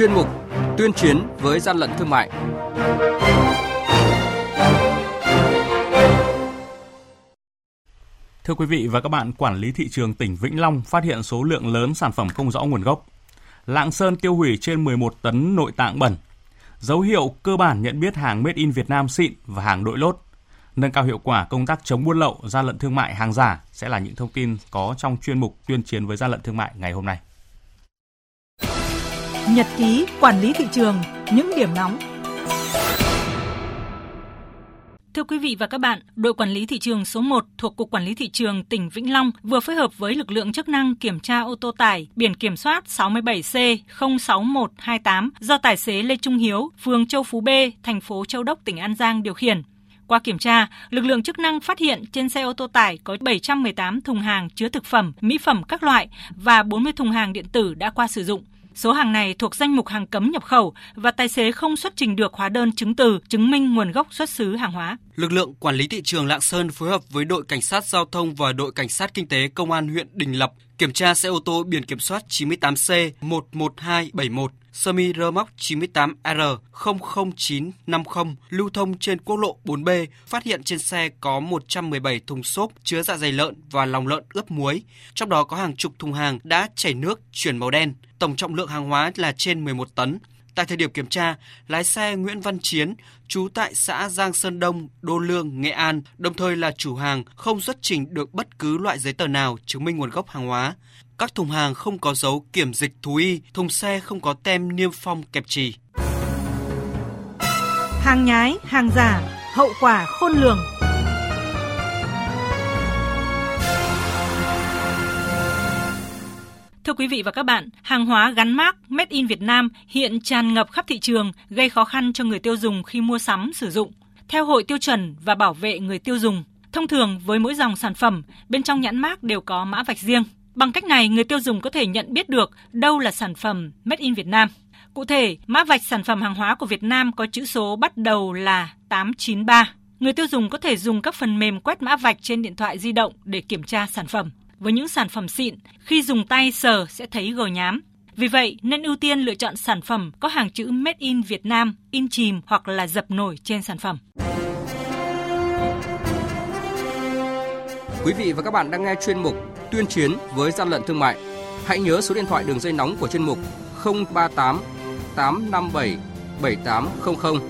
chuyên mục Tuyên chiến với gian lận thương mại. Thưa quý vị và các bạn, quản lý thị trường tỉnh Vĩnh Long phát hiện số lượng lớn sản phẩm không rõ nguồn gốc. Lạng Sơn tiêu hủy trên 11 tấn nội tạng bẩn. Dấu hiệu cơ bản nhận biết hàng made in Việt Nam xịn và hàng đội lốt. Nâng cao hiệu quả công tác chống buôn lậu, gian lận thương mại hàng giả sẽ là những thông tin có trong chuyên mục tuyên chiến với gian lận thương mại ngày hôm nay. Nhật ký quản lý thị trường, những điểm nóng Thưa quý vị và các bạn, đội quản lý thị trường số 1 thuộc Cục Quản lý Thị trường tỉnh Vĩnh Long vừa phối hợp với lực lượng chức năng kiểm tra ô tô tải biển kiểm soát 67C06128 do tài xế Lê Trung Hiếu, phường Châu Phú B, thành phố Châu Đốc, tỉnh An Giang điều khiển. Qua kiểm tra, lực lượng chức năng phát hiện trên xe ô tô tải có 718 thùng hàng chứa thực phẩm, mỹ phẩm các loại và 40 thùng hàng điện tử đã qua sử dụng. Số hàng này thuộc danh mục hàng cấm nhập khẩu và tài xế không xuất trình được hóa đơn chứng từ chứng minh nguồn gốc xuất xứ hàng hóa. Lực lượng quản lý thị trường Lạng Sơn phối hợp với đội cảnh sát giao thông và đội cảnh sát kinh tế công an huyện Đình Lập kiểm tra xe ô tô biển kiểm soát 98C 11271 semi rơ móc 98R 00950 lưu thông trên quốc lộ 4B, phát hiện trên xe có 117 thùng xốp chứa dạ dày lợn và lòng lợn ướp muối. Trong đó có hàng chục thùng hàng đã chảy nước chuyển màu đen. Tổng trọng lượng hàng hóa là trên 11 tấn. Tại thời điểm kiểm tra, lái xe Nguyễn Văn Chiến, trú tại xã Giang Sơn Đông, Đô Lương, Nghệ An, đồng thời là chủ hàng không xuất trình được bất cứ loại giấy tờ nào chứng minh nguồn gốc hàng hóa. Các thùng hàng không có dấu kiểm dịch thú y, thùng xe không có tem niêm phong kẹp trì. Hàng nhái, hàng giả, hậu quả khôn lường. Thưa quý vị và các bạn, hàng hóa gắn mác Made in Việt Nam hiện tràn ngập khắp thị trường, gây khó khăn cho người tiêu dùng khi mua sắm sử dụng. Theo Hội Tiêu chuẩn và Bảo vệ người tiêu dùng, thông thường với mỗi dòng sản phẩm, bên trong nhãn mác đều có mã vạch riêng. Bằng cách này, người tiêu dùng có thể nhận biết được đâu là sản phẩm Made in Việt Nam. Cụ thể, mã vạch sản phẩm hàng hóa của Việt Nam có chữ số bắt đầu là 893. Người tiêu dùng có thể dùng các phần mềm quét mã vạch trên điện thoại di động để kiểm tra sản phẩm. Với những sản phẩm xịn, khi dùng tay sờ sẽ thấy gờ nhám. Vì vậy, nên ưu tiên lựa chọn sản phẩm có hàng chữ Made in Việt Nam, in chìm hoặc là dập nổi trên sản phẩm. Quý vị và các bạn đang nghe chuyên mục Tuyên chiến với gian lận thương mại. Hãy nhớ số điện thoại đường dây nóng của chuyên mục 038 857 7800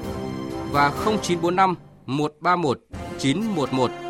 và 0945 131 911.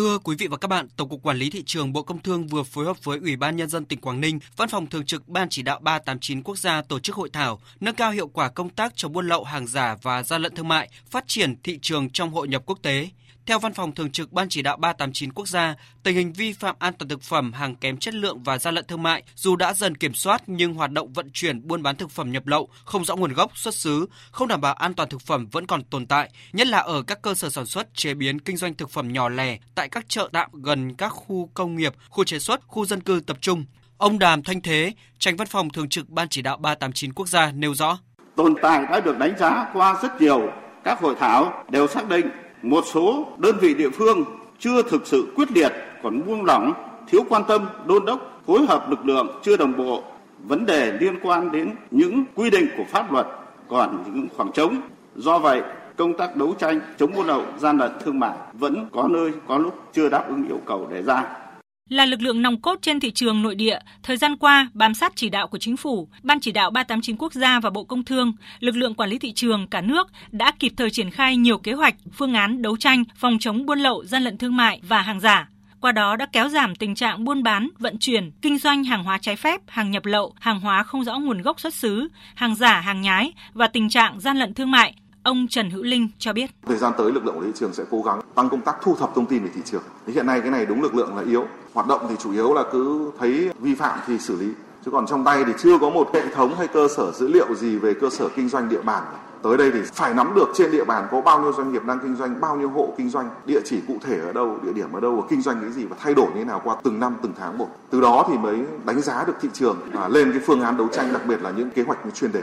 Thưa quý vị và các bạn, Tổng cục Quản lý thị trường Bộ Công Thương vừa phối hợp với Ủy ban nhân dân tỉnh Quảng Ninh, Văn phòng thường trực Ban chỉ đạo 389 quốc gia tổ chức hội thảo nâng cao hiệu quả công tác chống buôn lậu hàng giả và gian lận thương mại, phát triển thị trường trong hội nhập quốc tế. Theo Văn phòng Thường trực Ban Chỉ đạo 389 quốc gia, tình hình vi phạm an toàn thực phẩm, hàng kém chất lượng và gian lận thương mại dù đã dần kiểm soát nhưng hoạt động vận chuyển buôn bán thực phẩm nhập lậu không rõ nguồn gốc, xuất xứ, không đảm bảo an toàn thực phẩm vẫn còn tồn tại, nhất là ở các cơ sở sản xuất, chế biến, kinh doanh thực phẩm nhỏ lẻ tại các chợ tạm gần các khu công nghiệp, khu chế xuất, khu dân cư tập trung. Ông Đàm Thanh Thế, tránh văn phòng thường trực Ban Chỉ đạo 389 quốc gia nêu rõ. Tồn tại đã được đánh giá qua rất nhiều các hội thảo đều xác định một số đơn vị địa phương chưa thực sự quyết liệt, còn buông lỏng, thiếu quan tâm, đôn đốc, phối hợp lực lượng chưa đồng bộ. Vấn đề liên quan đến những quy định của pháp luật còn những khoảng trống. Do vậy, công tác đấu tranh chống buôn lậu, gian lận thương mại vẫn có nơi có lúc chưa đáp ứng yêu cầu đề ra là lực lượng nòng cốt trên thị trường nội địa, thời gian qua, bám sát chỉ đạo của chính phủ, Ban chỉ đạo 389 quốc gia và Bộ Công Thương, lực lượng quản lý thị trường cả nước đã kịp thời triển khai nhiều kế hoạch, phương án đấu tranh phòng chống buôn lậu, gian lận thương mại và hàng giả. Qua đó đã kéo giảm tình trạng buôn bán, vận chuyển, kinh doanh hàng hóa trái phép, hàng nhập lậu, hàng hóa không rõ nguồn gốc xuất xứ, hàng giả, hàng nhái và tình trạng gian lận thương mại, Ông Trần Hữu Linh cho biết. Thời gian tới lực lượng quản lý thị trường sẽ cố gắng tăng công tác thu thập thông tin về thị trường. Thì hiện nay cái này đúng lực lượng là yếu. Hoạt động thì chủ yếu là cứ thấy vi phạm thì xử lý. Chứ còn trong tay thì chưa có một hệ thống hay cơ sở dữ liệu gì về cơ sở kinh doanh địa bàn. Tới đây thì phải nắm được trên địa bàn có bao nhiêu doanh nghiệp đang kinh doanh, bao nhiêu hộ kinh doanh, địa chỉ cụ thể ở đâu, địa điểm ở đâu và kinh doanh cái gì và thay đổi như thế nào qua từng năm, từng tháng một. Từ đó thì mới đánh giá được thị trường và lên cái phương án đấu tranh, đặc biệt là những kế hoạch chuyên đề.